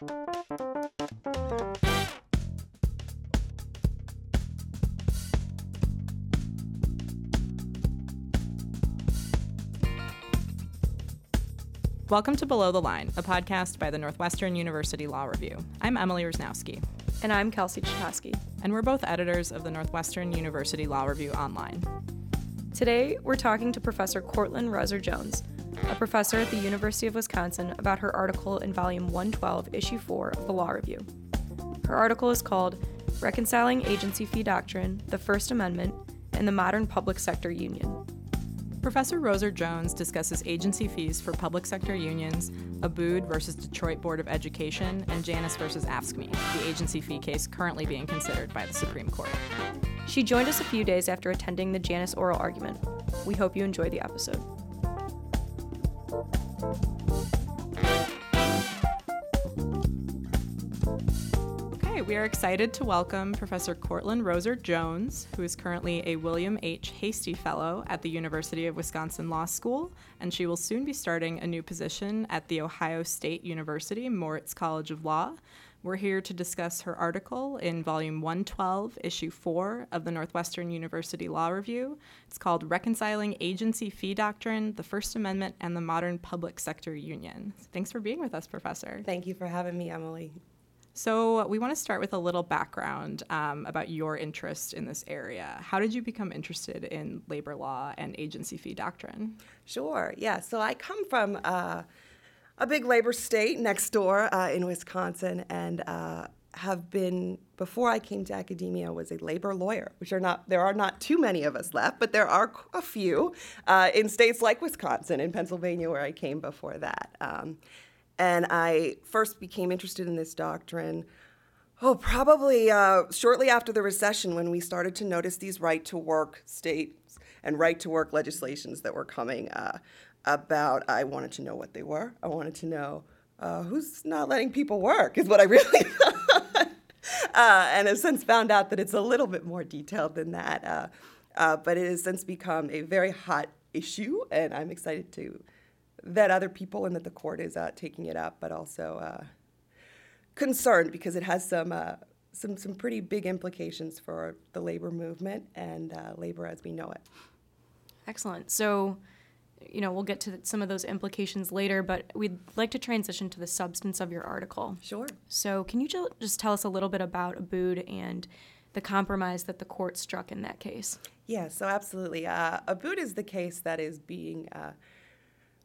Welcome to Below the Line, a podcast by the Northwestern University Law Review. I'm Emily Rosnowski. And I'm Kelsey Chitoski. And we're both editors of the Northwestern University Law Review Online. Today, we're talking to Professor Courtlyn Roser Jones, a professor at the University of Wisconsin, about her article in Volume 112, Issue 4 of the Law Review. Her article is called Reconciling Agency Fee Doctrine, the First Amendment, and the Modern Public Sector Union. Professor Roser Jones discusses agency fees for public sector unions, Abood versus Detroit Board of Education, and Janus versus AFSCME, the agency fee case currently being considered by the Supreme Court. She joined us a few days after attending the Janus oral argument. We hope you enjoy the episode. We are excited to welcome Professor Courtlyn Roser Jones, who is currently a William H. Hastie Fellow at the University of Wisconsin Law School, and she will soon be starting a new position at the Ohio State University Moritz College of Law. We're here to discuss her article in Volume 112, Issue 4 of the Northwestern University Law Review. It's called Reconciling Agency Fee Doctrine, the First Amendment, and the Modern Public Sector Union. Thanks for being with us, Professor. Thank you for having me, Emily. So, we want to start with a little background um, about your interest in this area. How did you become interested in labor law and agency fee doctrine? Sure, yeah. So, I come from uh, a big labor state next door uh, in Wisconsin and uh, have been, before I came to academia, was a labor lawyer, which are not, there are not too many of us left, but there are a few uh, in states like Wisconsin and Pennsylvania where I came before that. Um, and I first became interested in this doctrine, oh, probably uh, shortly after the recession when we started to notice these right to work states and right to work legislations that were coming uh, about. I wanted to know what they were. I wanted to know uh, who's not letting people work, is what I really thought. Uh, and have since found out that it's a little bit more detailed than that. Uh, uh, but it has since become a very hot issue, and I'm excited to that other people and that the court is uh, taking it up, but also uh, concerned because it has some some some pretty big implications for the labor movement and labor as we know it. Excellent. So, you know, we'll get to some of those implications later, but we'd like to transition to the substance of your article. Sure. So, can you just tell us a little bit about Abood and the compromise that the court struck in that case? Yeah, so absolutely. Uh, Abood is the case that is being uh,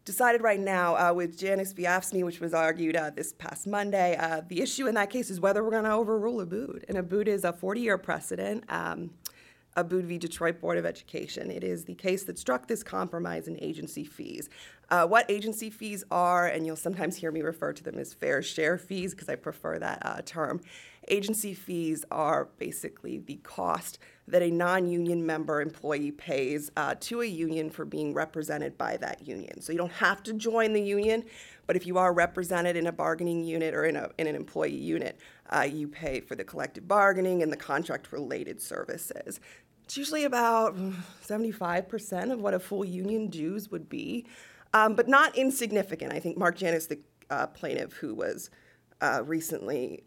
decided right now uh, with Janus v. AFSCME, which was argued uh, this past Monday. Uh, the issue in that case is whether we're going to overrule Abood. And Abood is a 40 year precedent. Um, Abood v. Detroit Board of Education. It is the case that struck this compromise in agency fees. Uh, what agency fees are, and you'll sometimes hear me refer to them as fair share fees because I prefer that uh, term. Agency fees are basically the cost that a non union member employee pays uh, to a union for being represented by that union. So you don't have to join the union, but if you are represented in a bargaining unit or in, a, in an employee unit, uh, you pay for the collective bargaining and the contract related services. It's usually about 75% of what a full union dues would be, um, but not insignificant. I think Mark Janus, the uh, plaintiff who was uh, recently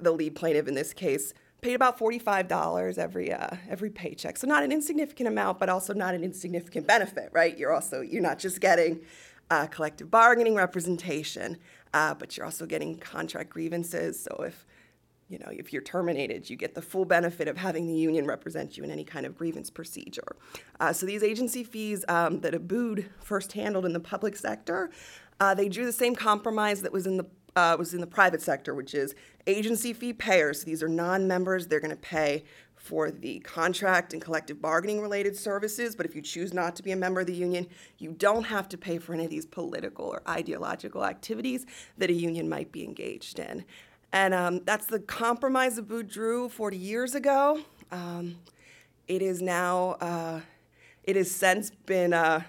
the lead plaintiff in this case, paid about $45 every uh, every paycheck. So not an insignificant amount, but also not an insignificant benefit, right? You're also you're not just getting uh, collective bargaining representation, uh, but you're also getting contract grievances. So if you know if you're terminated, you get the full benefit of having the union represent you in any kind of grievance procedure. Uh, so these agency fees um, that Abood first handled in the public sector, uh, they drew the same compromise that was in the uh, was in the private sector, which is agency fee payers. These are non-members; they're going to pay for the contract and collective bargaining related services. But if you choose not to be a member of the union, you don't have to pay for any of these political or ideological activities that a union might be engaged in. And um, that's the compromise Abood drew 40 years ago. Um, it is now, uh, it has since been uh,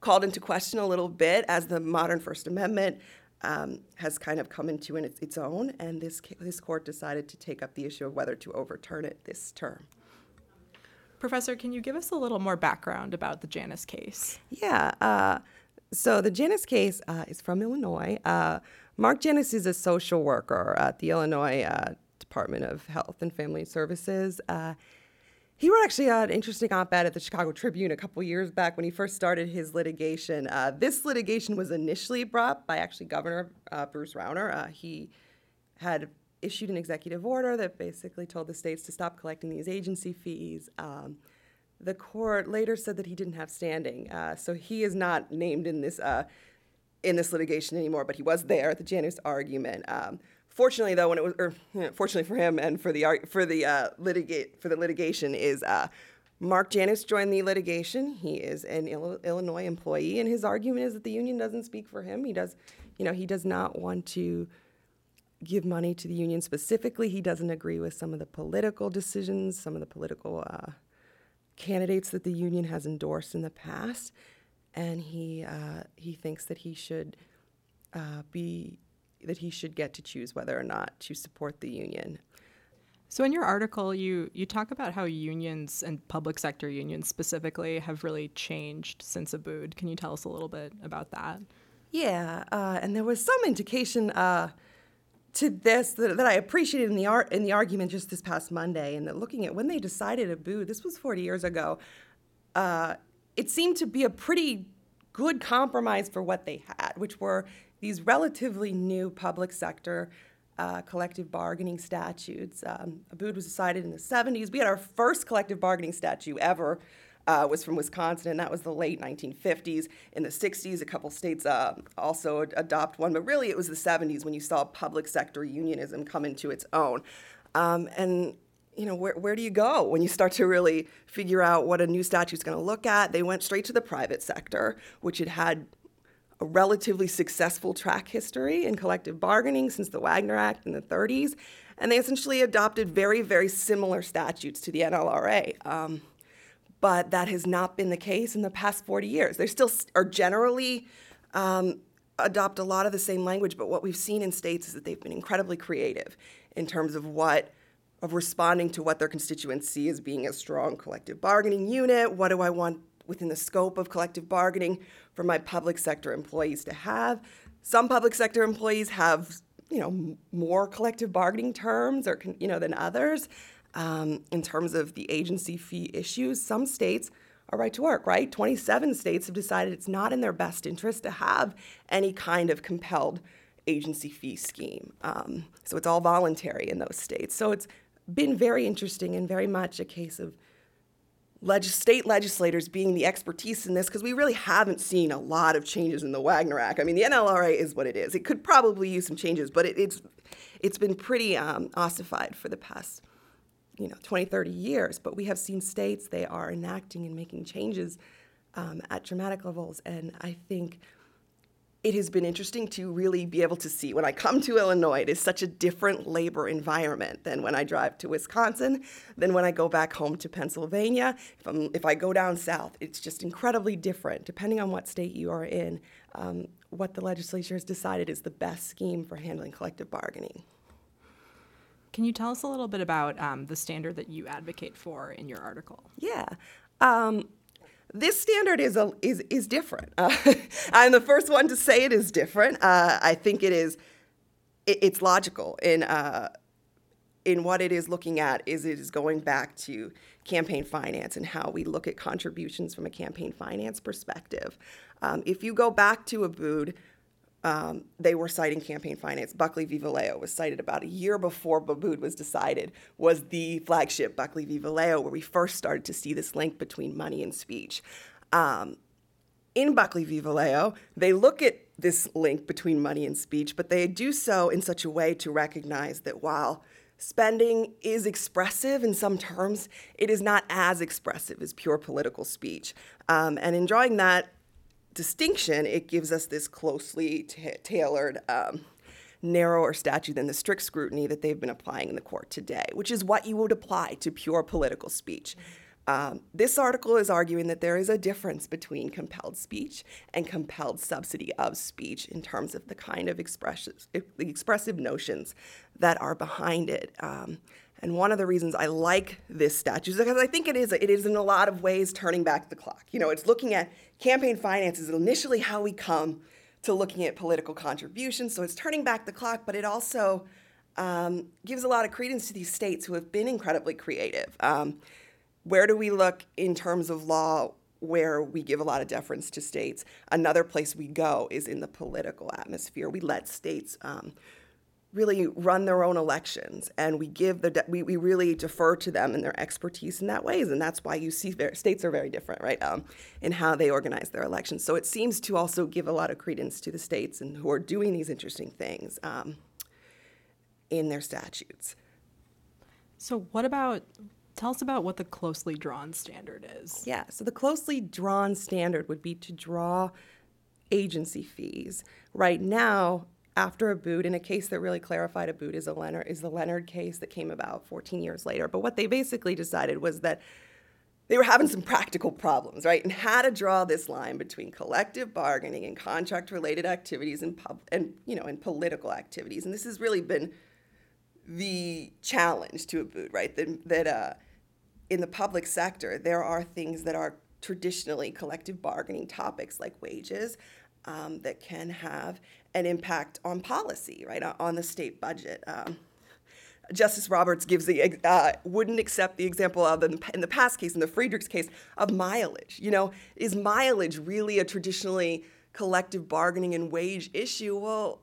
called into question a little bit as the modern First Amendment um, has kind of come into its, its own, and this, this court decided to take up the issue of whether to overturn it this term. Professor, can you give us a little more background about the Janus case? Yeah. Uh, So the Janus case uh, is from Illinois. Uh, Mark Janus is a social worker at the Illinois uh, Department of Health and Family Services. Uh, he wrote actually an interesting op-ed at the Chicago Tribune a couple years back when he first started his litigation. Uh, this litigation was initially brought by actually Governor uh, Bruce Rauner. he had issued an executive order that basically told the states to stop collecting these agency fees. Um, the court later said that he didn't have standing, uh, so he is not named in this uh, in this litigation anymore. But he was there at the Janus argument. Um, fortunately, though, when it was, or fortunately for him and for the for the uh, litigate for the litigation, is uh, Mark Janus joined the litigation. He is an Illinois employee, and his argument is that the union doesn't speak for him. He does, you know, he does not want to give money to the union specifically. He doesn't agree with some of the political decisions, some of the political uh, candidates that the union has endorsed in the past, and he uh, he thinks that he should uh, be that he should get to choose whether or not to support the union. So in your article, you you talk about how unions and public sector unions specifically have really changed since Abood. Can you tell us a little bit about that? Yeah, uh, and there was some indication uh, to this that, that I appreciated in the art in the argument just this past Monday, and that looking at when they decided Abood, this was 40 years ago. Uh, it seemed to be a pretty good compromise for what they had, which were these relatively new public sector uh, collective bargaining statutes. Um, Abood was decided in the 70s. We had our first collective bargaining statute ever uh, was from Wisconsin, and that was the late 1950s. In the 60s, a couple states uh, also ad- adopt one, but really it was the 70s when you saw public sector unionism come into its own. Um, and you know, where, where do you go when you start to really figure out what a new statute is going to look at? They went straight to the private sector, which had had a relatively successful track history in collective bargaining since the Wagner Act in the 30s, and they essentially adopted very, very similar statutes to the NLRA. Um, but that has not been the case in the past 40 years. They still are generally um, adopt a lot of the same language, but what we've seen in states is that they've been incredibly creative in terms of what of responding to what their constituents see as being a strong collective bargaining unit. What do I want within the scope of collective bargaining for my public sector employees to have? Some public sector employees have, you know, more collective bargaining terms or you know than others um, in terms of the agency fee issues. Some states are right to work, right? 27 states have decided it's not in their best interest to have any kind of compelled agency fee scheme. Um, so it's all voluntary in those states. So it's been very interesting and very much a case of state legislators being the expertise in this because we really haven't seen a lot of changes in the Wagner Act. I mean, the NLRA is what it is. It could probably use some changes, but it, it's it's been pretty um, ossified for the past you know 20 30 years but we have seen states they are enacting and making changes um, at dramatic levels and i think it has been interesting to really be able to see when i come to illinois it is such a different labor environment than when i drive to wisconsin than when i go back home to pennsylvania if, I'm, if i go down south it's just incredibly different depending on what state you are in um, what the legislature has decided is the best scheme for handling collective bargaining can you tell us a little bit about um, the standard that you advocate for in your article? Yeah. Um, this standard is a, is is different. Uh, I'm the first one to say it is different. Uh, I think it is. It, it's logical in uh, in what it is looking at. Is it is going back to campaign finance and how we look at contributions from a campaign finance perspective. Um, if you go back to Abood, um, they were citing campaign finance. Buckley v. Valeo was cited about a year before Abood was decided, was the flagship Buckley v. Valeo, where we first started to see this link between money and speech. Um, in Buckley v. Valeo, they look at this link between money and speech, but they do so in such a way to recognize that while spending is expressive in some terms, it is not as expressive as pure political speech. Um, and in drawing that distinction, it gives us this closely t- tailored, um, narrower statute than the strict scrutiny that they've been applying in the court today, which is what you would apply to pure political speech. Um, this article is arguing that there is a difference between compelled speech and compelled subsidy of speech in terms of the kind of expressive, the expressive notions that are behind it. Um, And one of the reasons I like this statute is because I think it is it is in a lot of ways turning back the clock. You know, it's looking at campaign finances initially how we come to looking at political contributions. So it's turning back the clock, but it also um, gives a lot of credence to these states who have been incredibly creative. Um, where do we look in terms of law where we give a lot of deference to states? Another place we go is in the political atmosphere. We let states um, really run their own elections and we give the de- we, we really defer to them and their expertise in that ways and that's why you see states are very different right um, in how they organize their elections. So it seems to also give a lot of credence to the states and who are doing these interesting things um, in their statutes. So what about tell us about what the closely drawn standard is. Yeah so the closely drawn standard would be to draw agency fees. Right now after Abood in a case that really clarified Abood is a Lehnert is the Lehnert case that came about 14 years later. But what they basically decided was that they were having some practical problems, right? And how to draw this line between collective bargaining and contract related activities and pub and you know and political activities. And this has really been the challenge to Abood, right? That, that uh, in the public sector, there are things that are traditionally collective bargaining topics like wages um, that can have an impact on policy, right, on the state budget. Um, Justice Roberts gives the uh, wouldn't accept the example of in the, in the past case, in the Friedrichs case, of mileage. You know, is mileage really a traditionally collective bargaining and wage issue? Well,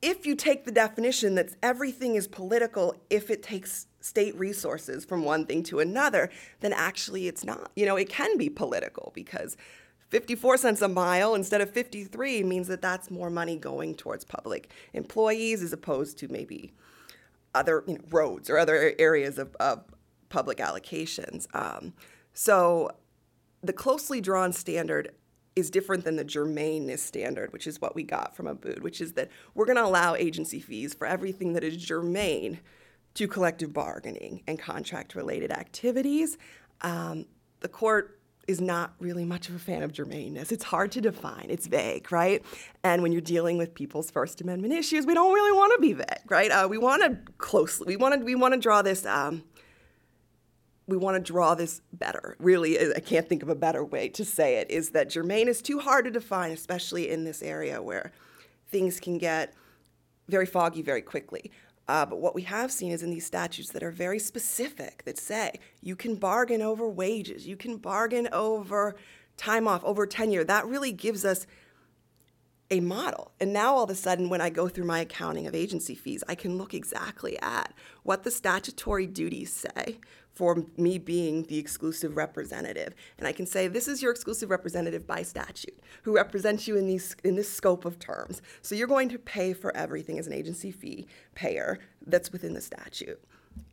if you take the definition that everything is political, if it takes state resources from one thing to another, then actually it's not. You know, it can be political because 54 cents a mile instead of 53 means that that's more money going towards public employees as opposed to maybe other you know, roads or other areas of, of public allocations. Um, so the closely drawn standard is different than the germaneness standard, which is what we got from Abood, which is that we're going to allow agency fees for everything that is germane to collective bargaining and contract related activities. Um, the court is not really much of a fan of germaneness. It's hard to define. It's vague, right? And when you're dealing with people's First Amendment issues, we don't really want to be vague, right? Uh, we want to closely. We want to. We want to draw this. Um, we want to draw this better. Really, I can't think of a better way to say it. Is that germane is too hard to define, especially in this area where things can get very foggy very quickly. Uh, but what we have seen is in these statutes that are very specific that say you can bargain over wages, you can bargain over time off, over tenure. That really gives us a model. And now all of a sudden, when I go through my accounting of agency fees, I can look exactly at what the statutory duties say, for me being the exclusive representative. And I can say, this is your exclusive representative by statute, who represents you in, these, in this scope of terms. So you're going to pay for everything as an agency fee payer that's within the statute.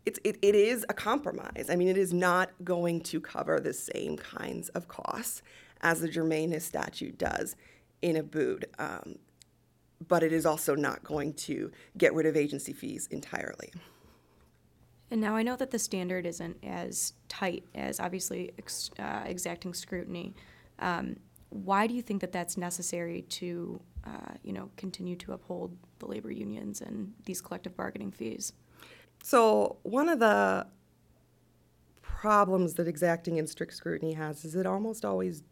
It's, it, it is a compromise. I mean, it is not going to cover the same kinds of costs as the germaneness statute does in Abood. Um, but it is also not going to get rid of agency fees entirely. And now I know that the standard isn't as tight as obviously ex- uh, exacting scrutiny. Um, why do you think that that's necessary to, uh, you know, continue to uphold the labor unions and these collective bargaining fees? So one of the problems that exacting and strict scrutiny has is it almost always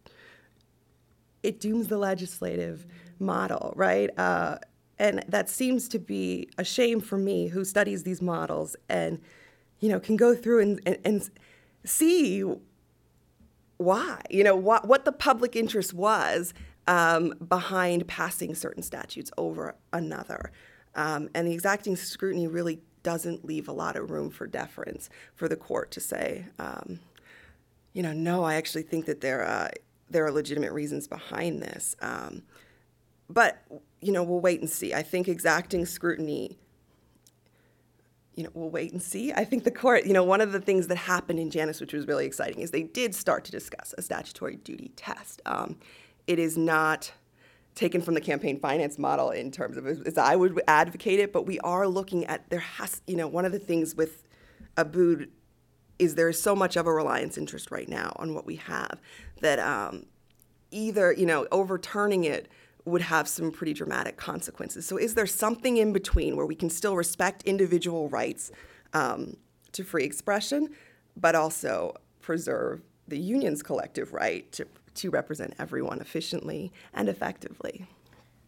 it dooms the legislative model, right? Uh, and that seems to be a shame for me, who studies these models and you know, can go through and, and, and see why, you know, what, what the public interest was um, behind passing certain statutes over another. Um, and the exacting scrutiny really doesn't leave a lot of room for deference for the court to say, um, you know, no, I actually think that there, uh, there are legitimate reasons behind this. Um, but, you know, we'll wait and see. I think exacting scrutiny you know, we'll wait and see. I think the court, you know, one of the things that happened in Janus, which was really exciting, is they did start to discuss a statutory duty test. Um, it is not taken from the campaign finance model in terms of as I would advocate it, but we are looking at there has, you know, one of the things with Abood is there is so much of a reliance interest right now on what we have that um, either, you know, overturning it would have some pretty dramatic consequences. So, is there something in between where we can still respect individual rights um, to free expression, but also preserve the union's collective right to, to represent everyone efficiently and effectively.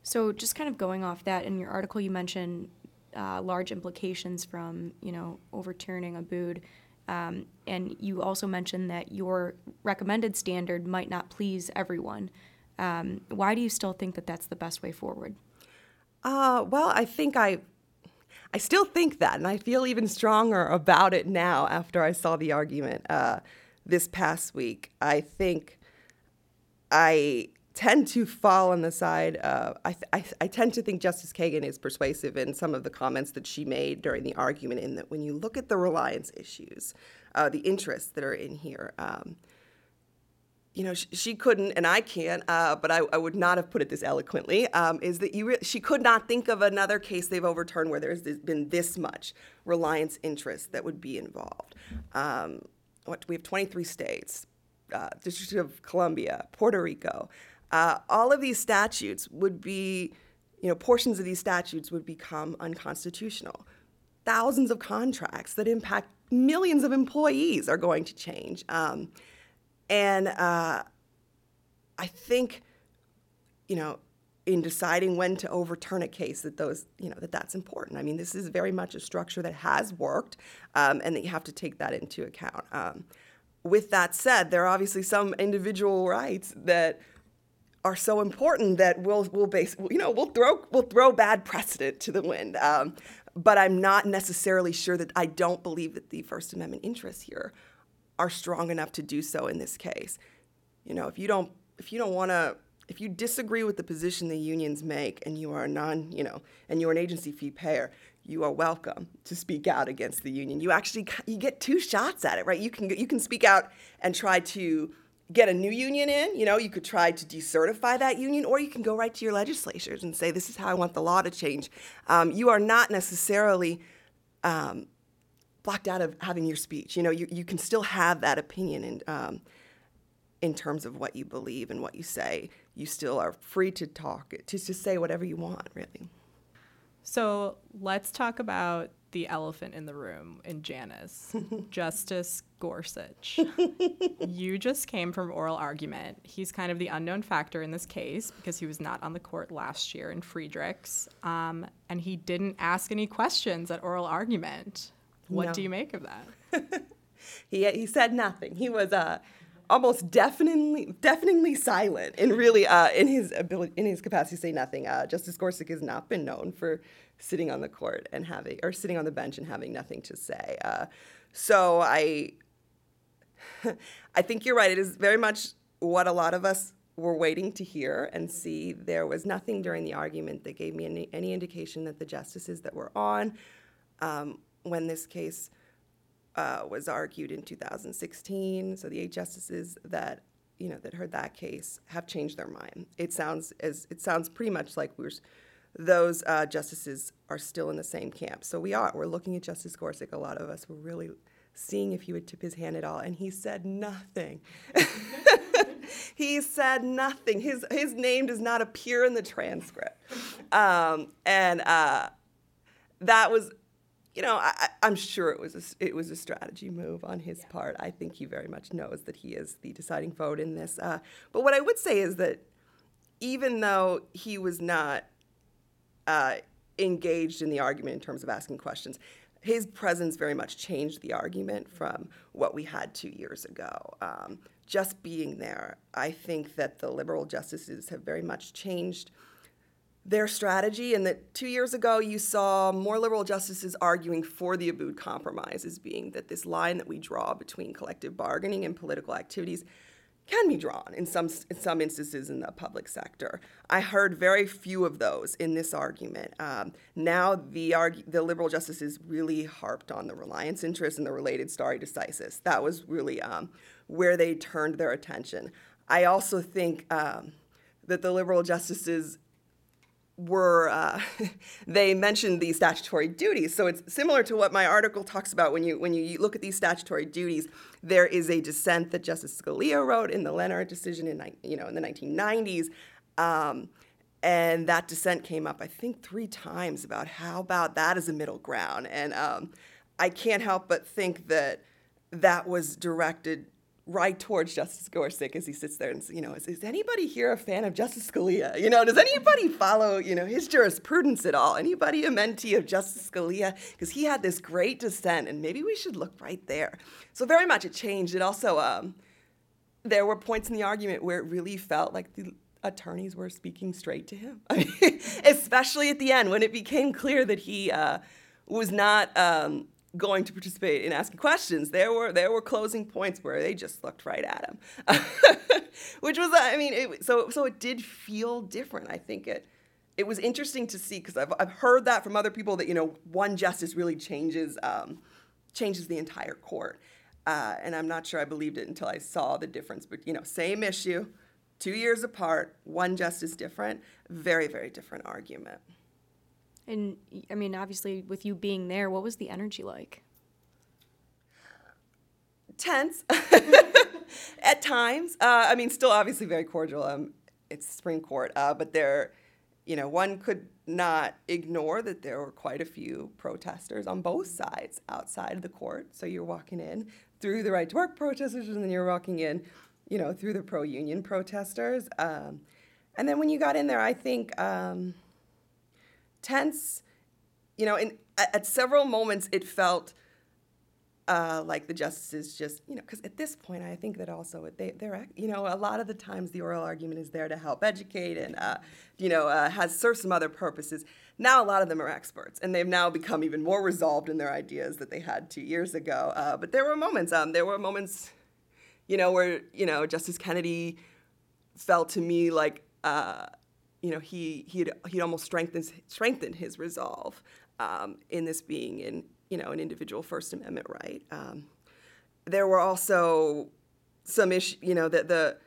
So, just kind of going off that, in your article, you mentioned uh, large implications from you know overturning a Abood, um, and you also mentioned that your recommended standard might not please everyone. Um, why do you still think that that's the best way forward? Uh, well, I think I, I still think that, and I feel even stronger about it now after I saw the argument uh, this past week. I think I tend to fall on the side. Uh, I, I, I, tend to think Justice Kagan is persuasive in some of the comments that she made during the argument. In that, when you look at the reliance issues, uh, the interests that are in here, um, you know, she, she, couldn't, and I can't, uh, but I, I, would not have put it this eloquently. Um, is that you? Re- she could not think of another case they've overturned where there's been this much reliance interest that would be involved. Um, what we have 23 states, uh, District of Columbia, Puerto Rico. Uh, all of these statutes would be, you know, portions of these statutes would become unconstitutional. Thousands of contracts that impact millions of employees are going to change. Um, and uh, I think, you know, in deciding when to overturn a case, that those, you know, that that's important. I mean, this is very much a structure that has worked, um, and that you have to take that into account. Um, with that said, there are obviously some individual rights that are so important that we'll we'll base you know we'll throw we'll throw bad precedent to the wind. Um, but I'm not necessarily sure that I don't believe that the First Amendment interests here are strong enough to do so in this case. You know, if you don't if you don't want to if you disagree with the position the unions make and you are non, you know, and you're an agency fee payer, you are welcome to speak out against the union. You actually you get two shots at it, right? You can you can speak out and try to get a new union in. You know, you could try to decertify that union, or you can go right to your legislatures and say, "This is how I want the law to change." Um, you are not necessarily um, blocked out of having your speech. You know, you, you can still have that opinion in um, in terms of what you believe and what you say. You still are free to talk, to just say whatever you want, really. So let's talk about the elephant in the room in Janus, Justice Gorsuch. you just came from oral argument. He's kind of the unknown factor in this case because he was not on the court last year in Friedrichs, um, and he didn't ask any questions at oral argument. What no. do you make of that? he he said nothing. He was uh, almost deafeningly deafeningly silent, and really uh, in his ability in his capacity to say nothing. Uh, Justice Gorsuch has not been known for sitting on the court and having or sitting on the bench and having nothing to say. Uh, so I I think you're right. It is very much what a lot of us were waiting to hear and see. There was nothing during the argument that gave me any, any indication that the justices that were on um, when this case uh, was argued in 2016, so the eight justices that you know that heard that case have changed their mind. It sounds as it sounds pretty much like we're those uh, justices are still in the same camp. So we are. We're looking at Justice Gorsuch. A lot of us were really seeing if he would tip his hand at all, and he said nothing. he said nothing. His his name does not appear in the transcript, um, and uh, that was. You know, I, am sure it was a, it was a strategy move on his yeah. part. I think he very much knows that he is the deciding vote in this. Uh, but what I would say is that even though he was not uh, engaged in the argument in terms of asking questions. His presence very much changed the argument from what we had two years ago. Um, just being there, I think that the liberal justices have very much changed their strategy, and that two years ago you saw more liberal justices arguing for the Abood Compromise as being that this line that we draw between collective bargaining and political activities can be drawn in some in some instances in the public sector. I heard very few of those in this argument. Um, now the argue, the liberal justices really harped on the reliance interest and the related stare decisis. That was really um, where they turned their attention. I also think um, that the liberal justices were uh, they mentioned these statutory duties. So it's similar to what my article talks about when you when you look at these statutory duties. There is a dissent that Justice Scalia wrote in the Lehnert decision in you know in the 1990s. Um, and that dissent came up, I think, three times about how about that as a middle ground. And um, I can't help but think that that was directed right towards Justice Gorsuch as he sits there and you know, is, is anybody here a fan of Justice Scalia? You know, does anybody follow you know his jurisprudence at all? Anybody a mentee of Justice Scalia? Because he had this great dissent, and maybe we should look right there. So very much it changed. It also um, there were points in the argument where it really felt like the attorneys were speaking straight to him, especially at the end when it became clear that he uh, was not. Um, going to participate in asking questions. There were there were closing points where they just looked right at him, which was I mean, it, so so it did feel different. I think it it was interesting to see because I've I've heard that from other people that you know one justice really changes um, changes the entire court, uh, and I'm not sure I believed it until I saw the difference. But you know, same issue, two years apart, one justice different, very very different argument. And I mean, obviously, with you being there, what was the energy like? Tense at times. Uh, I mean, still obviously very cordial. Um, it's Supreme Court, uh, but there, you know, one could not ignore that there were quite a few protesters on both sides outside the court. So you're walking in through the right to work protesters, and then you're walking in, you know, through the pro union protesters. Um, and then when you got in there, I think. Um, tense. You know, at, at several moments it felt uh, like the justices just, you know, because at this point I think that also they, they're, you know, a lot of the times the oral argument is there to help educate and, uh, you know, uh, has served some other purposes. Now a lot of them are experts, and they've now become even more resolved in their ideas that they had two years ago. Uh, but there were moments, um, there were moments, you know, where you know Justice Kennedy felt to me like uh, you know, he he'd he'd almost strengthened strengthened his resolve um, in this being in you know an individual First Amendment right. Um, there were also some issue, you know, that the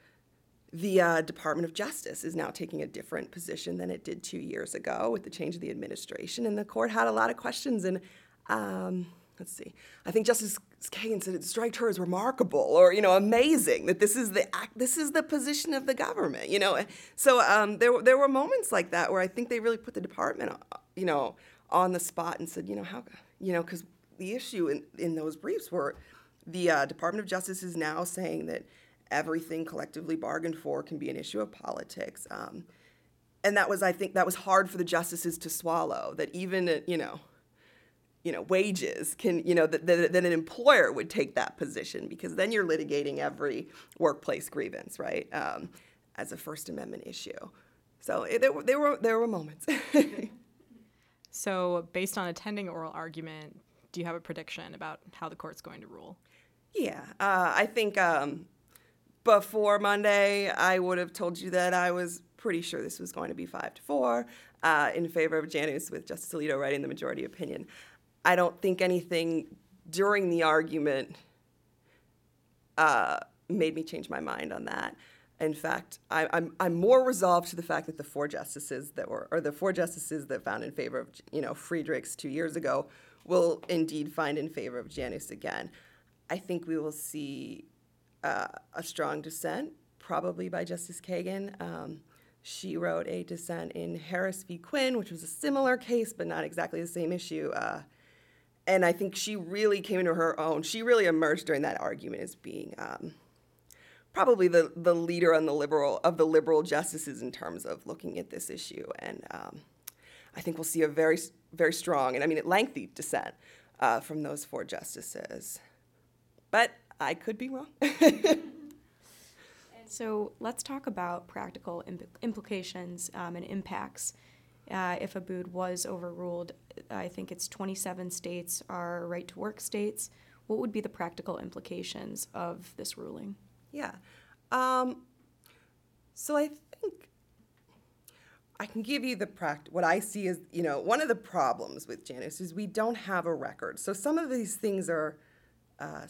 the uh, Department of Justice is now taking a different position than it did two years ago with the change of the administration, and the court had a lot of questions and. Um, let's see. I think Justice Kagan said it striked her as remarkable or you know amazing that this is the act, this is the position of the government. You know, so um, there there were moments like that where I think they really put the department, uh, you know, on the spot and said, you know, how, you know, because the issue in in those briefs were the uh, Department of Justice is now saying that everything collectively bargained for can be an issue of politics. Um, and that was, I think, that was hard for the justices to swallow. That even, you know, you know wages can you know that, that, that, an employer would take that position because then you're litigating every workplace grievance right um, as a first amendment issue. So it, there, were, there were there were moments. So based on attending oral argument do you have a prediction about how the court's going to rule? Yeah uh, i think um, before monday i would have told you that i was pretty sure this was going to be five to four uh, in favor of janus with justice alito writing the majority opinion I don't think anything during the argument uh, made me change my mind on that. In fact, I, am I'm, I'm more resolved to the fact that the four justices that were, or the four justices that found in favor of, you know, Friedrichs two years ago, will indeed find in favor of Janus again. I think we will see uh, a strong dissent, probably by Justice Kagan. Um, she wrote a dissent in Harris v. Quinn, which was a similar case, but not exactly the same issue. Uh, and I think she really came into her own. She really emerged during that argument as being um, probably the, the leader on the liberal of the liberal justices in terms of looking at this issue. And um, I think we'll see a very very strong and I mean lengthy dissent uh, from those four justices. But I could be wrong. so let's talk about practical imp- implications um, and impacts uh, if Abood was overruled. I think it's 27 states are right to work states. What would be the practical implications of this ruling? Yeah. Um, so I think I can give you the pract. What I see is, you know, one of the problems with Janus is we don't have a record. So some of these things are uh,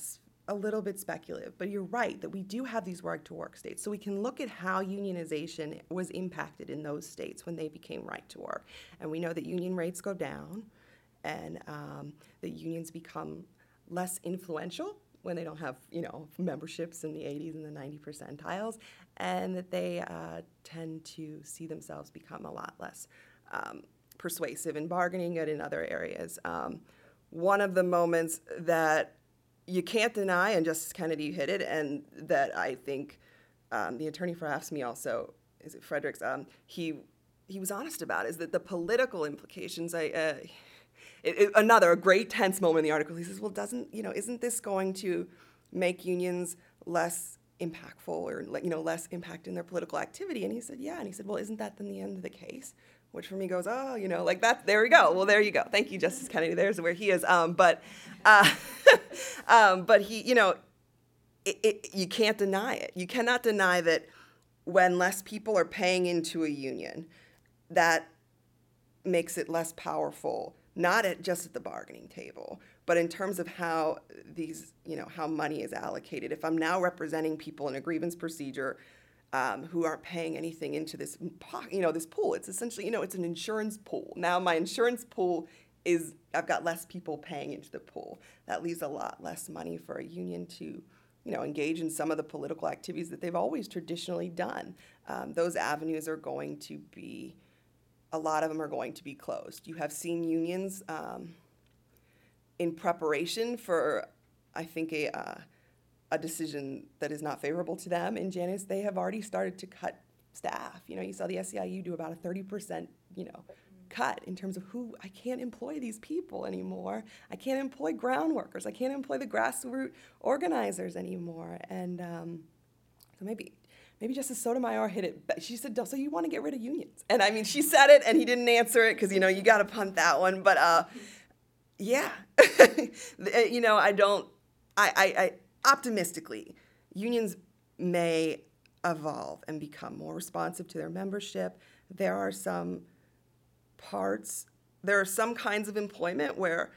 a little bit speculative, but you're right that we do have these right to work states. So we can look at how unionization was impacted in those states when they became right to work. And we know that union rates go down and um, that unions become less influential when they don't have, you know, memberships in the 80s and the 90 percentiles, and that they uh, tend to see themselves become a lot less um, persuasive in bargaining and in other areas. Um, one of the moments that you can't deny, and Justice Kennedy hit it, and that I think um, the attorney for AFSCME also, is it Fredericks, um, he, he was honest about, is that the political implications, I, uh, it, it, another a great tense moment in the article. He says, "Well, doesn't you know? Isn't this going to make unions less impactful or you know less impact in their political activity?" And he said, "Yeah." And he said, "Well, isn't that then the end of the case?" Which for me goes, "Oh, you know, like that. There we go. Well, there you go. Thank you, Justice Kennedy. There's where he is." Um, but, uh, um, but he, you know, it, it, you can't deny it. You cannot deny that when less people are paying into a union, that makes it less powerful not at just at the bargaining table, but in terms of how these, you know, how money is allocated. If I'm now representing people in a grievance procedure um, who aren't paying anything into this, you know, this pool, it's essentially, you know, it's an insurance pool. Now my insurance pool is, I've got less people paying into the pool. That leaves a lot less money for a union to, you know, engage in some of the political activities that they've always traditionally done. Um, those avenues are going to be a lot of them are going to be closed. You have seen unions um, in preparation for, I think, a, uh, a decision that is not favorable to them in Janus. They have already started to cut staff. You know, you saw the SEIU do about a 30%, you know, cut in terms of who I can't employ these people anymore. I can't employ ground workers. I can't employ the grassroots organizers anymore. And um, so maybe maybe Justice Sotomayor hit it. She said, "So you want to get rid of unions?" And I mean, she said it, and he didn't answer it because you know you got to punt that one. But uh, yeah, you know, I don't. I, I, I optimistically, unions may evolve and become more responsive to their membership. There are some parts. There are some kinds of employment where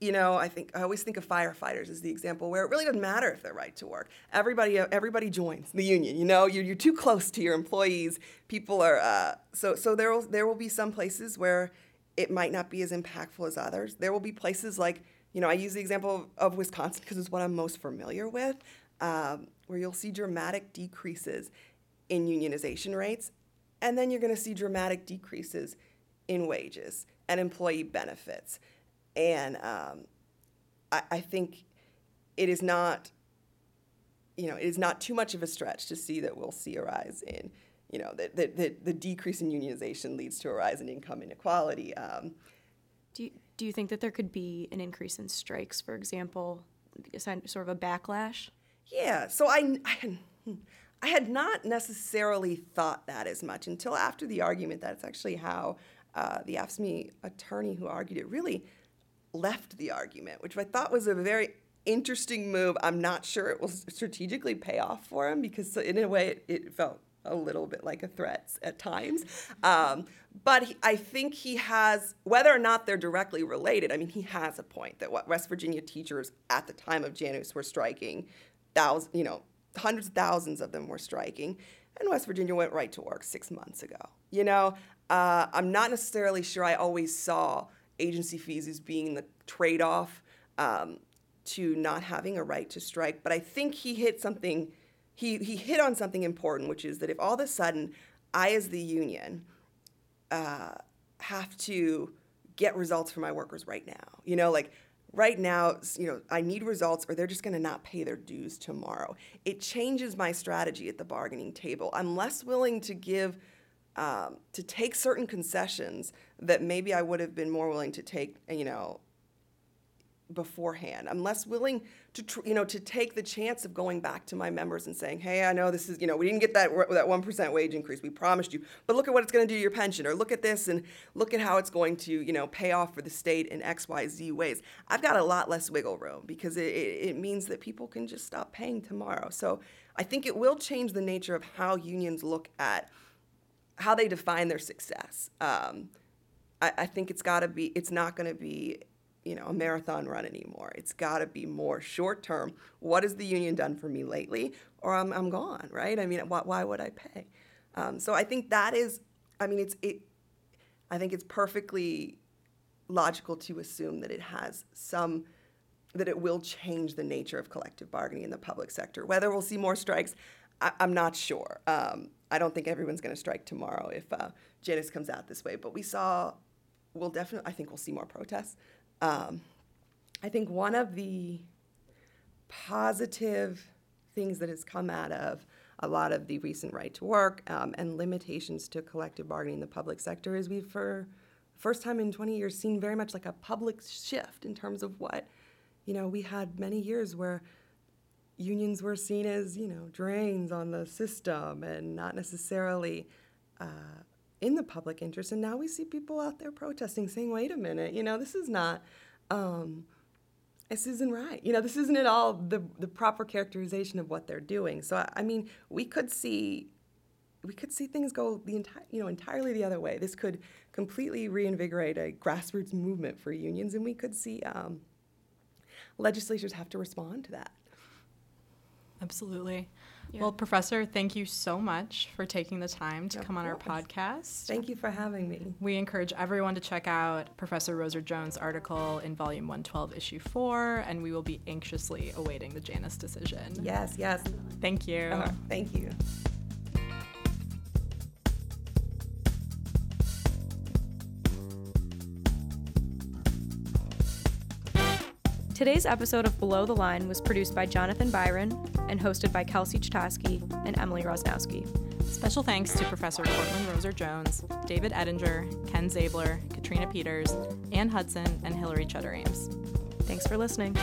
you know, I think I always think of firefighters as the example where it really doesn't matter if they're right to work. Everybody, everybody joins the union. You know, you're, you're too close to your employees. People are uh, so so. There will there will be some places where it might not be as impactful as others. There will be places like you know I use the example of, Wisconsin because it's what I'm most familiar with, um, where you'll see dramatic decreases in unionization rates, and then you're going to see dramatic decreases in wages and employee benefits. And um, I, I think it is not, you know, it is not too much of a stretch to see that we'll see a rise in, you know, that the, the, the decrease in unionization leads to a rise in income inequality. Um, do you, do you think that there could be an increase in strikes, for example, sort of a backlash? Yeah. So I, I, had, I had not necessarily thought that as much until after the argument. That's actually how uh, the AFSCME attorney who argued it really left the argument, which I thought was a very interesting move. I'm not sure it will strategically pay off for him because, in a way, it, it felt a little bit like a threat at times. Um, but he, I think he has, whether or not they're directly related, I mean, he has a point that what West Virginia teachers at the time of Janus were striking, thousands, you know, hundreds of thousands of them were striking, and West Virginia went right to work six months ago. You know, uh, I'm not necessarily sure I always saw agency fees as being the trade off um, to not having a right to strike. But I think he hit something, he, he hit on something important, which is that if all of a sudden I, as the union, uh, have to get results for my workers right now, you know, like right now, you know, I need results or they're just going to not pay their dues tomorrow. It changes my strategy at the bargaining table. I'm less willing to give um, to take certain concessions that maybe I would have been more willing to take, you know, beforehand. I'm less willing to, tr- you know, to take the chance of going back to my members and saying, "Hey, I know this is, you know, we didn't get that that one percent wage increase. We promised you, but look at what it's going to do to your pension, or look at this and look at how it's going to, you know, pay off for the state in X, Y, Z ways." I've got a lot less wiggle room because it, it, it means that people can just stop paying tomorrow. So I think it will change the nature of how unions look at how they define their success. Um, I, I, think it's got to be. It's not going to be, you know, a marathon run anymore. It's got to be more short term. What has the union done for me lately? Or I'm, I'm gone, right? I mean, why, why would I pay? Um, so I think that is. I mean, it's it. I think it's perfectly logical to assume that it has some that it will change the nature of collective bargaining in the public sector. Whether we'll see more strikes, I, am not sure. Um, I don't think everyone's going to strike tomorrow if uh, Janus comes out this way. But we saw, we'll definitely, I think we'll see more protests. Um, I think one of the positive things that has come out of a lot of the recent right to work um, and limitations to collective bargaining in the public sector is we've for the first time in 20 years seen very much like a public shift in terms of what you know we had many years where unions were seen as you know drains on the system and not necessarily uh, in the public interest and now we see people out there protesting saying wait a minute you know this is not um, this isn't right. You know, this isn't at all the, the proper characterization of what they're doing. So I, I mean, we could see we could see things go the entire you know entirely the other way. This could completely reinvigorate a grassroots movement for unions, and we could see um, legislatures have to respond to that. Absolutely. Yeah. Well, Professor, thank you so much for taking the time to of come on our podcast. Thank you for having me. We encourage everyone to check out Professor Roser Jones' article in Volume 112, Issue 4, and we will be anxiously awaiting the Janus decision. Yes, yes. Thank you. Uh, thank you. Today's episode of Below the Line was produced by Jonathan Byron and hosted by Kelsey Chitoski and Emily Rosnowski. Special thanks to Professor Courtlyn Roser Jones, David Ettinger, Ken Zabler, Katrina Peters, Ann Hudson, and Hillary Cheddar Ames. Thanks for listening.